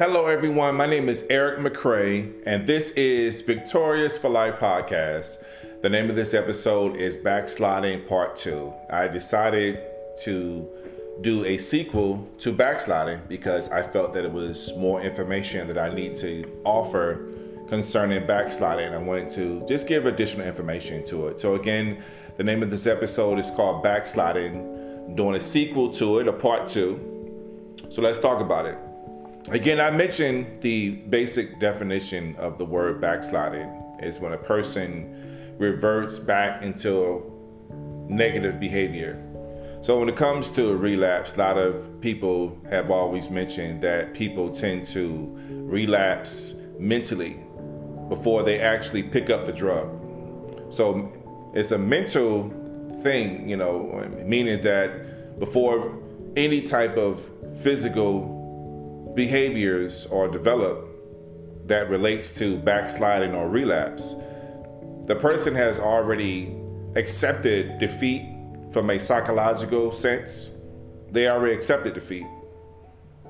Hello, everyone. My name is Eric McCray, and this is Victorious for Life podcast. The name of this episode is Backsliding Part 2. I decided to do a sequel to Backsliding because I felt that it was more information that I need to offer concerning backsliding. I wanted to just give additional information to it. So, again, the name of this episode is called Backsliding, doing a sequel to it, a part two. So, let's talk about it. Again, I mentioned the basic definition of the word backsliding is when a person reverts back into negative behavior. So, when it comes to a relapse, a lot of people have always mentioned that people tend to relapse mentally before they actually pick up the drug. So, it's a mental thing, you know, meaning that before any type of physical behaviors are developed that relates to backsliding or relapse, the person has already accepted defeat from a psychological sense. They already accepted defeat.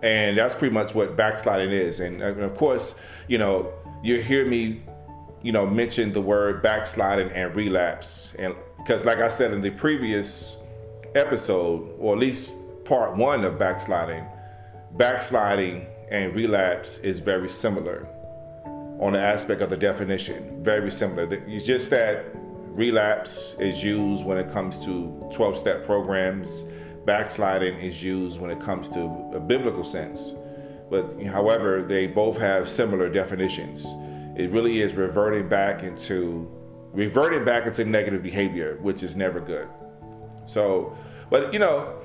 And that's pretty much what backsliding is. And, uh, and of course, you know, you hear me, you know, mention the word backsliding and relapse. And because, like I said in the previous episode, or at least part one of backsliding, backsliding and relapse is very similar on the aspect of the definition. Very similar. It's just that relapse is used when it comes to 12 step programs, backsliding is used when it comes to a biblical sense. But however, they both have similar definitions. It really is reverting back into reverting back into negative behavior, which is never good. So, but you know,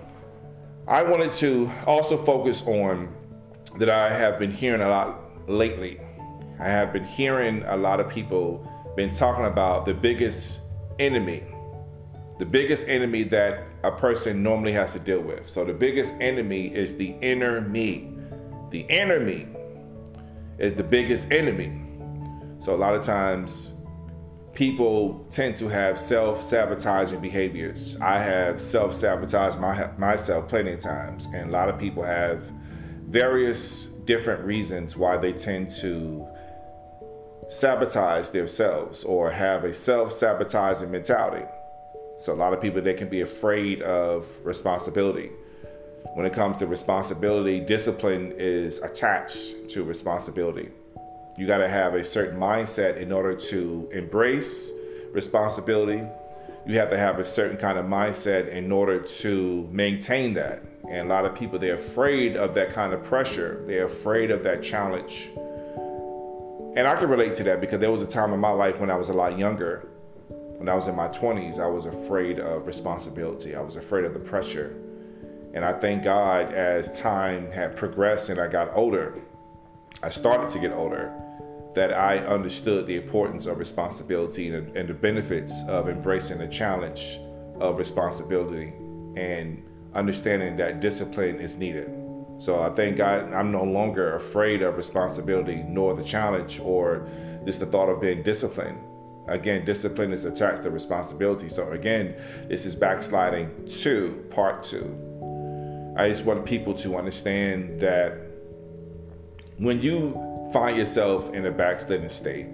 I wanted to also focus on that I have been hearing a lot lately. I have been hearing a lot of people been talking about the biggest enemy, the biggest enemy that a person normally has to deal with. So the biggest enemy is the inner me. The inner me is the biggest enemy. So a lot of times people tend to have self-sabotaging behaviors. I have self-sabotaged my, myself plenty of times, and a lot of people have various different reasons why they tend to sabotage themselves or have a self-sabotaging mentality. So a lot of people they can be afraid of responsibility. When it comes to responsibility, discipline is attached to responsibility. You got to have a certain mindset in order to embrace responsibility. You have to have a certain kind of mindset in order to maintain that. And a lot of people, they're afraid of that kind of pressure. They're afraid of that challenge. And I can relate to that because there was a time in my life when I was a lot younger. When I was in my 20s, I was afraid of responsibility. I was afraid of the pressure. And I thank God as time had progressed and I got older, I started to get older that I understood the importance of responsibility and, and the benefits of embracing the challenge of responsibility and understanding that discipline is needed. So I thank God I'm no longer afraid of responsibility nor the challenge or just the thought of being disciplined. Again, discipline is attached to responsibility. So again, this is backsliding two, part two. I just want people to understand that when you find yourself in a backsliding state,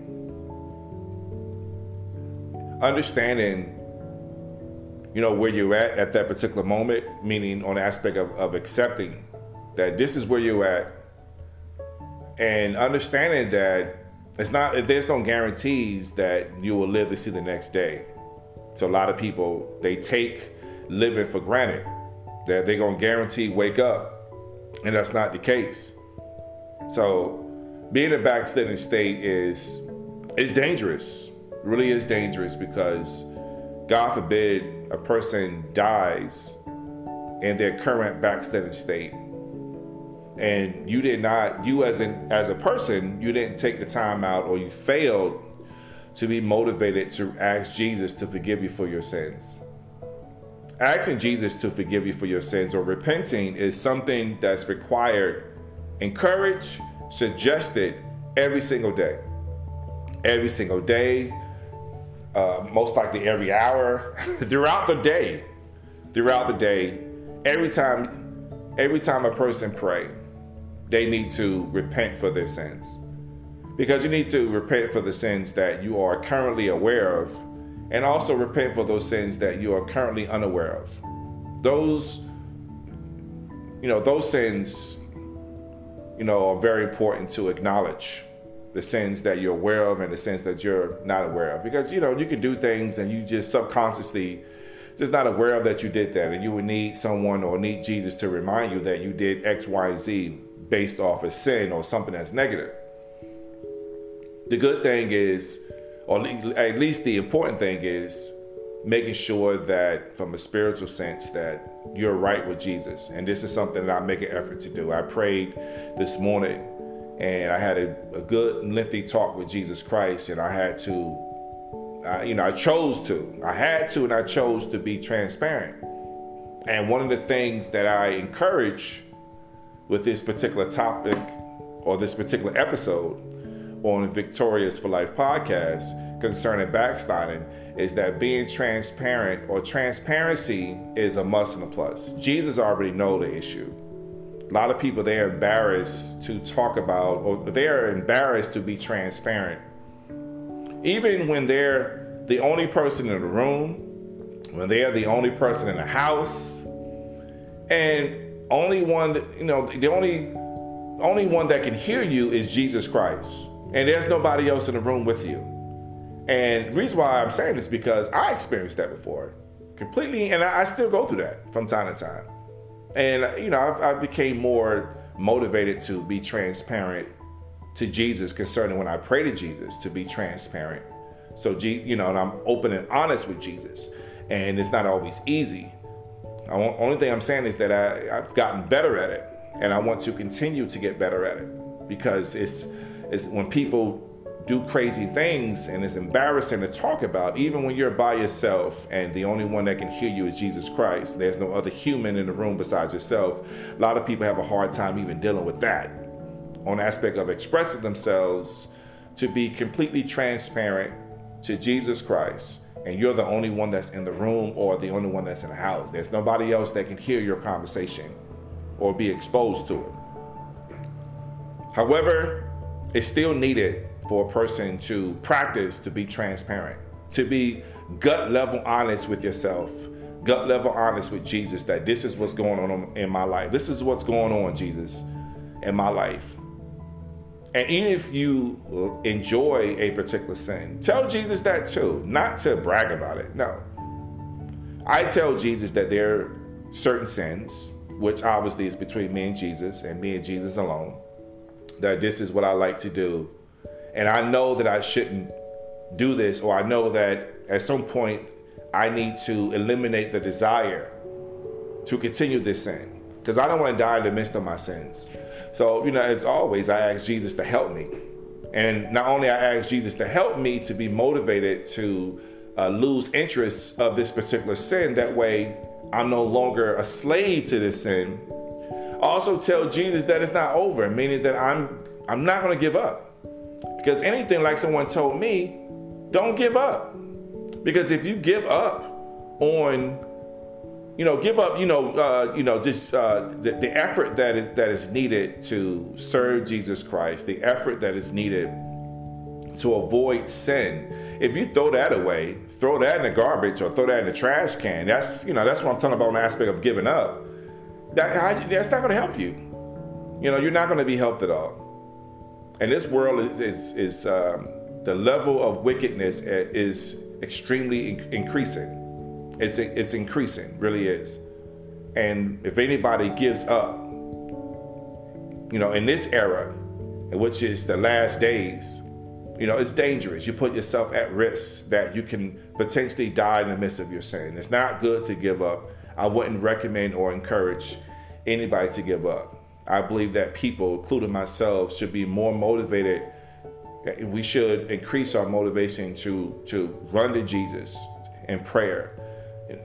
understanding you know where you're at at that particular moment meaning on the aspect of, of accepting that this is where you're at and understanding that it's not there's no guarantees that you will live to see the next day. So a lot of people they take living for granted that they're going to guarantee wake up and that's not the case so being a backsliding state is is dangerous. Really is dangerous because God forbid a person dies in their current backsliding state. And you did not, you as an as a person, you didn't take the time out or you failed to be motivated to ask Jesus to forgive you for your sins. Asking Jesus to forgive you for your sins or repenting is something that's required, encouraged, suggested every single day. Every single day, uh, most likely every hour, throughout the day. Throughout the day, every time, every time a person pray, they need to repent for their sins. Because you need to repent for the sins that you are currently aware of, and also repent for those sins that you are currently unaware of. Those, you know, those sins, you know, are very important to acknowledge the sins that you're aware of and the sins that you're not aware of. Because, you know, you can do things and you just subconsciously just not aware of that you did that. And you would need someone or need Jesus to remind you that you did X, Y, Z based off of sin or something that's negative. The good thing is, or at least the important thing is, making sure that from a spiritual sense that you're right with Jesus. And this is something that I make an effort to do. I prayed this morning and I had a, a good lengthy talk with Jesus Christ, and I had to, uh, you know, I chose to, I had to, and I chose to be transparent. And one of the things that I encourage with this particular topic or this particular episode on Victorious for Life podcast concerning backsliding is that being transparent or transparency is a must and a plus. Jesus already know the issue. A lot of people they're embarrassed to talk about or they're embarrassed to be transparent. Even when they're the only person in the room when they're the only person in the house and only one you know the only only one that can hear you is jesus christ. And there's nobody else in the room with you and reason why i'm saying this because i experienced that before completely and I, I still go through that from time to time and you know, I've, I became more motivated to be transparent to Jesus concerning when I pray to Jesus to be transparent. So, you know, and I'm open and honest with Jesus, and it's not always easy. The only thing I'm saying is that I, I've gotten better at it, and I want to continue to get better at it because it's, it's when people do crazy things and it's embarrassing to talk about, even when you're by yourself and the only one that can hear you is Jesus Christ. There's no other human in the room besides yourself. A lot of people have a hard time even dealing with that on aspect of expressing themselves to be completely transparent to Jesus Christ. And you're the only one that's in the room or the only one that's in the house. There's nobody else that can hear your conversation or be exposed to it. However, it's still needed for a person to practice to be transparent, to be gut level honest with yourself, gut level honest with Jesus that this is what's going on in my life. This is what's going on, Jesus, in my life. And even if you enjoy a particular sin, tell Jesus that too, not to brag about it. No. I tell Jesus that there are certain sins, which obviously is between me and Jesus and me and Jesus alone, that this is what I like to do and I know that I shouldn't do this, or I know that at some point I need to eliminate the desire to continue this sin because I don't want to die in the midst of my sins. So, you know, as always, I ask Jesus to help me. And not only I ask Jesus to help me to be motivated to uh, lose interest of this particular sin, that way I'm no longer a slave to this sin. also tell Jesus that it's not over, meaning that I'm I'm not going to give up. Because anything like someone told me, don't give up. Because if you give up on, you know, give up, you know, uh, you know, just uh, the, the effort that is that is needed to serve Jesus Christ, the effort that is needed to avoid sin. If you throw that away, throw that in the garbage or throw that in the trash can, that's you know that's what I'm talking about the aspect of giving up. That that's not going to help you. You know, you're not going to be helped at all. And this world is is, is um, the level of wickedness is extremely increasing. It's it's increasing, really is. And if anybody gives up, you know, in this era, which is the last days, you know, it's dangerous. You put yourself at risk that you can potentially die in the midst of your sin. It's not good to give up. I wouldn't recommend or encourage anybody to give up. I believe that people, including myself, should be more motivated. We should increase our motivation to to run to Jesus in prayer.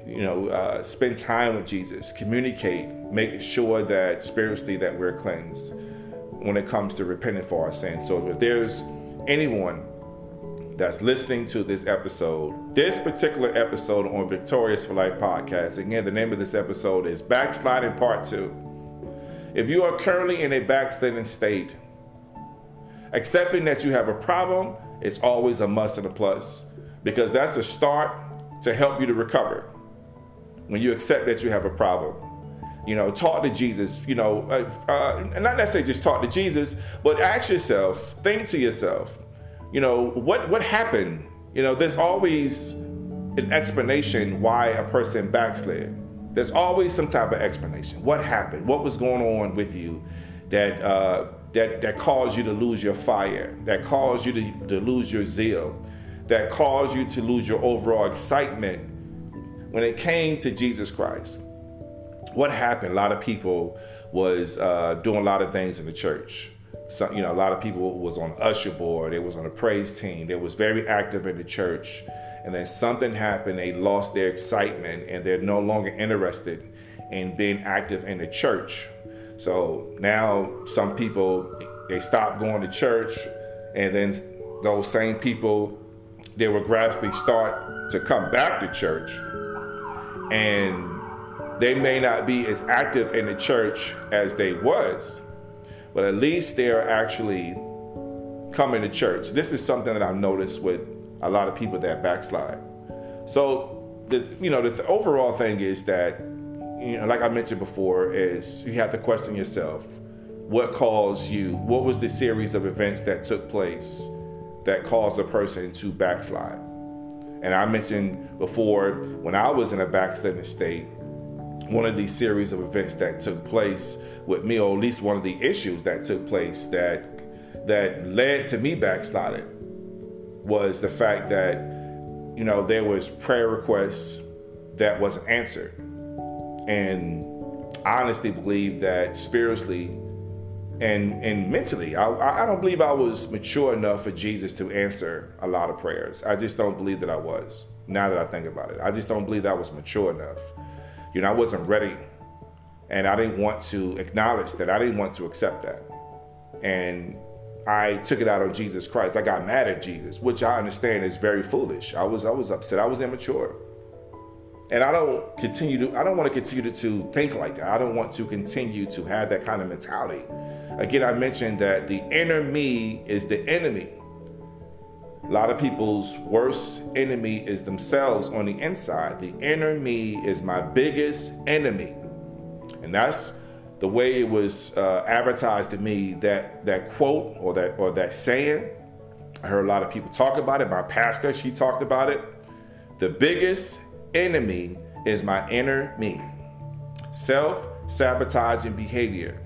You know, uh, spend time with Jesus, communicate, make sure that spiritually that we're cleansed when it comes to repenting for our sins. So if there's anyone that's listening to this episode, this particular episode on Victorious for Life podcast, again, the name of this episode is Backsliding Part 2 If you are currently in a backslidden state, accepting that you have a problem is always a must and a plus because that's a start to help you to recover. When you accept that you have a problem, you know, talk to Jesus. You know, uh, uh, not necessarily just talk to Jesus, but ask yourself, think to yourself, you know, what what happened? You know, there's always an explanation why a person backslid. There's always some type of explanation. What happened? What was going on with you that uh, that that caused you to lose your fire? That caused you to, to lose your zeal? That caused you to lose your overall excitement when it came to Jesus Christ? What happened? A lot of people was uh, doing a lot of things in the church. So, you know, a lot of people was on usher board. They was on a praise team. They was very active in the church and then something happened, they lost their excitement and they're no longer interested in being active in the church. So now some people they stop going to church and then those same people they will gradually start to come back to church. And they may not be as active in the church as they was but at least they're actually coming to church. This is something that i've noticed with a lot of people that backslide. So the you know the, the overall thing is that you know like I mentioned before is you have to question yourself what caused you what was the series of events that took place that caused a person to backslide. And I mentioned before when I was in a backsliding state, one of these series of events that took place with me, or at least one of the issues that took place that that led to me backsliding was the fact that you know there was prayer requests that wasn't answered. And I honestly believe that spiritually and and mentally I, I don't believe I was mature enough for Jesus to answer a lot of prayers. I just don't believe that I was now that I think about it. I just don't believe that I was mature enough. You know I wasn't ready. And I didn't want to acknowledge that. I didn't want to accept that. And I took it out on Jesus Christ. I got mad at Jesus, which I understand is very foolish. I was I was upset. I was immature. And I don't continue to I don't want to continue to, to think like that. I don't want to continue to have that kind of mentality. Again, I mentioned that the inner me is the enemy. A lot of people's worst enemy is themselves on the inside. The inner me is my biggest enemy. And that's the way it was uh, advertised to me that that quote or that or that saying i heard a lot of people talk about it. My pastor she talked about it. The biggest enemy is my inner me. Self-sabotaging behavior.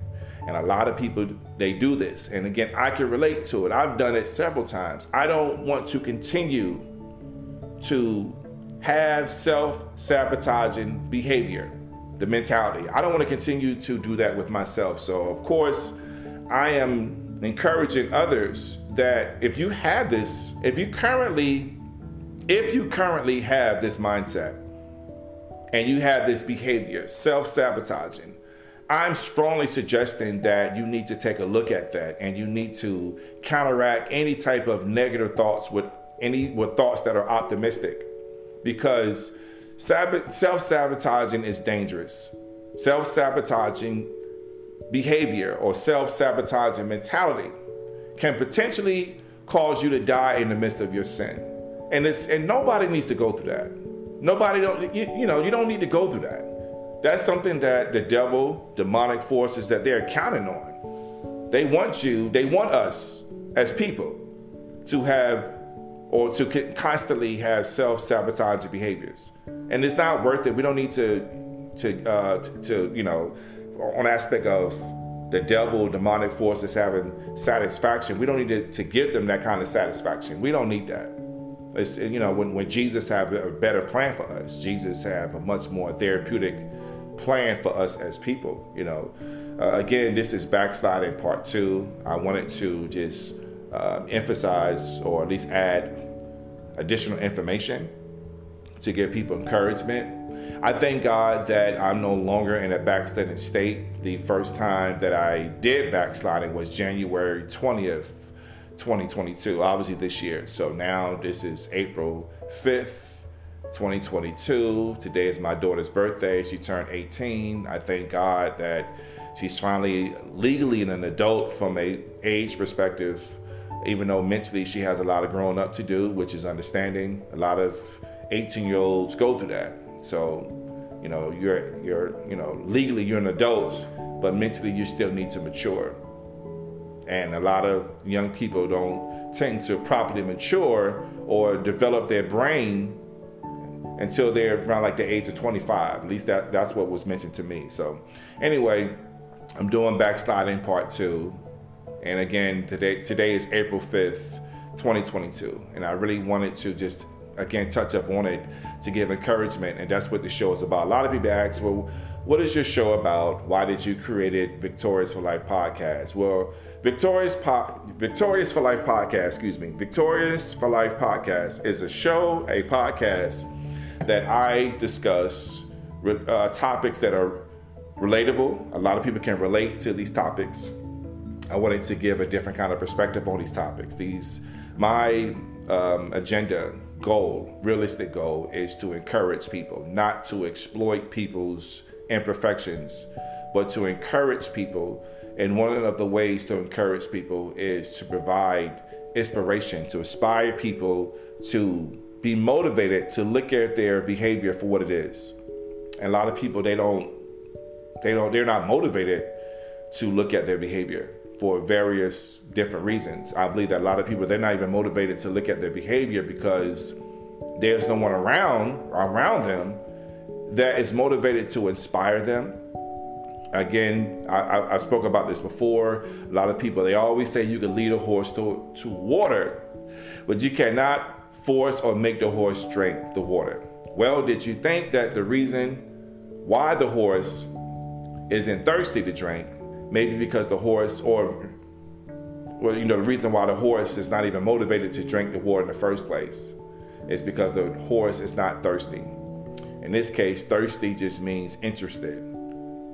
And a lot of people they do this. And again i can relate to it. I've done it several times. I don't want to continue to have self-sabotaging behavior the mentality. I don't want to continue to do that with myself. So, of course, I am encouraging others that if you have this, if you currently if you currently have this mindset and you have this behavior, self-sabotaging, I'm strongly suggesting that you need to take a look at that and you need to counteract any type of negative thoughts with any with thoughts that are optimistic because Self sabotaging is dangerous. Self sabotaging behavior or self sabotaging mentality can potentially cause you to die in the midst of your sin. And it's and nobody needs to go through that. Nobody don't you, you know, you don't need to go through that. That's something that the devil, demonic forces that they're counting on. They want you, they want us as people to have or to constantly have self-sabotaging behaviors. And it's not worth it. We don't need to to uh, to you know on aspect of the devil, demonic forces having satisfaction. We don't need to, to give them that kind of satisfaction. We don't need that. It's, you know, when, when Jesus have a better plan for us, Jesus have a much more therapeutic plan for us as people. You know, uh, again, this is backsliding part two. I wanted to just uh, emphasize or at least add additional information to give people encouragement. I thank God that I'm no longer in a backsliding state. The first time that I did backsliding was January 20th, 2022, obviously this year. So now this is April 5th, 2022. Today is my daughter's birthday. She turned 18. I thank God that she's finally legally an adult from a age perspective, even though mentally she has a lot of growing up to do, which is understanding. A lot of 18 year olds go through that. So, you know, you're you're you know legally you're an adult, but mentally you still need to mature. And a lot of young people don't tend to properly mature or develop their brain until they're around like the age of 25. At least that that's what was mentioned to me. So anyway, I'm doing backsliding part two, and again today today is April 5th, 2022, and I really wanted to just again touch up on it to give encouragement, and that's what the show is about. A lot of people ask, well, what is your show about? Why did you create it, Victorious for Life podcast? Well, Victorious po- Victorious for Life podcast, excuse me, Victorious for Life podcast is a show, a podcast that I discuss uh, topics that are relatable. A lot of people can relate to these topics. I wanted to give a different kind of perspective on these topics. These, my um, agenda, goal, realistic goal, is to encourage people, not to exploit people's imperfections, but to encourage people. And one of the ways to encourage people is to provide inspiration, to inspire people to be motivated to look at their behavior for what it is. And a lot of people they don't they don't they're not motivated to look at their behavior for various different reasons. I believe that a lot of people they're not even motivated to look at their behavior because there's no one around around them that is motivated to inspire them. Again, I, I, spoke about this before. A lot of people they always say you can lead a horse to, to water, but you cannot force or make the horse drink the water. Well, did you think that the reason why the horse isn't thirsty to drink, maybe because the horse, or well, you know, the reason why the horse is not even motivated to drink the water in the first place is because the horse is not thirsty. In this case, thirsty just means interested,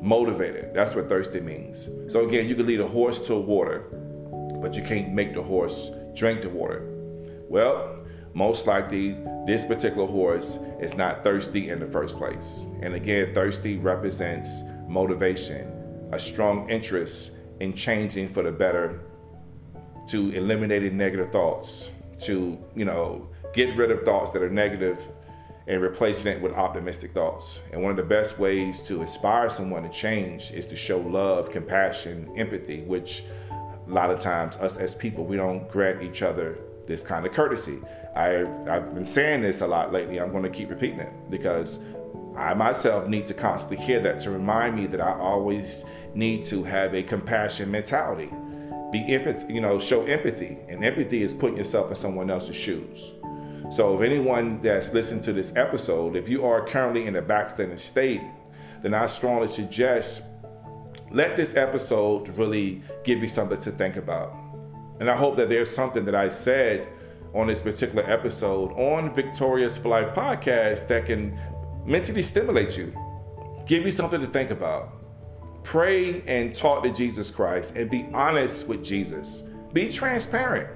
motivated. That's what thirsty means. So again, you can lead a horse to water, but you can't make the horse drink the water. Well, most likely this particular horse is not thirsty in the first place. And again, thirsty represents motivation, a strong interest in changing for the better, to eliminating negative thoughts, to, you know, get rid of thoughts that are negative and replacing it with optimistic thoughts. And one of the best ways to inspire someone to change is to show love, compassion, empathy, which a lot of times us as people, we don't grant each other this kind of courtesy. I, I've been saying this a lot lately. I'm going to keep repeating it because I myself need to constantly hear that to remind me that I always need to have a compassion mentality. Be empathy, you know, show empathy. And empathy is putting yourself in someone else's shoes. So if anyone that's listening to this episode, if you are currently in a backsliding state, then I strongly suggest let this episode really give you something to think about. And I hope that there's something that I said on this particular episode on Victorious for Life podcast that can mentally stimulate you, give you something to think about. Pray and talk to Jesus Christ and be honest with Jesus. Be transparent.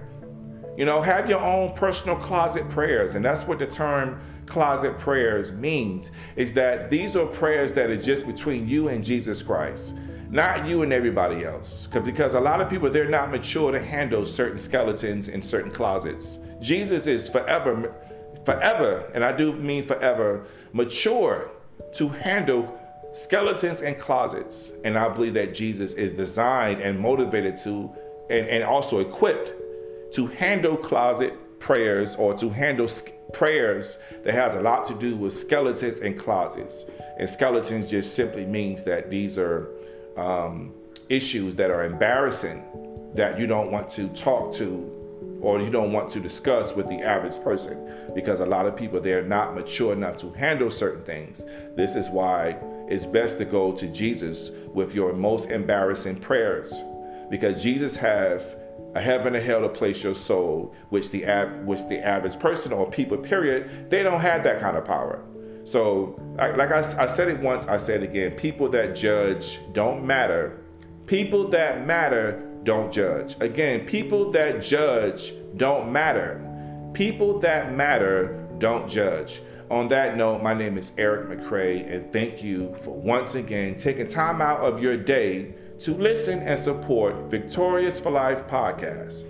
You know, have your own personal closet prayers. And that's what the term closet prayers means is that these are prayers that are just between you and Jesus Christ not you and everybody else. Because a lot of people, they're not mature to handle certain skeletons in certain closets. Jesus is forever, forever, and I do mean forever, mature to handle skeletons and closets. And I believe that Jesus is designed and motivated to, and, and also equipped to handle closet prayers or to handle prayers that has a lot to do with skeletons and closets. And skeletons just simply means that these are um, issues that are embarrassing that you don't want to talk to or you don't want to discuss with the average person because a lot of people they're not mature enough to handle certain things. This is why it's best to go to Jesus with your most embarrassing prayers because Jesus have a heaven and hell to place your soul, which the which the average person or people period they don't have that kind of power. So, like I, I said it once, I said it again people that judge don't matter. People that matter don't judge. Again, people that judge don't matter. People that matter don't judge. on that note, my name is Eric McCray, and thank you for once again taking time out of your day to listen and support Victorious for Life podcast.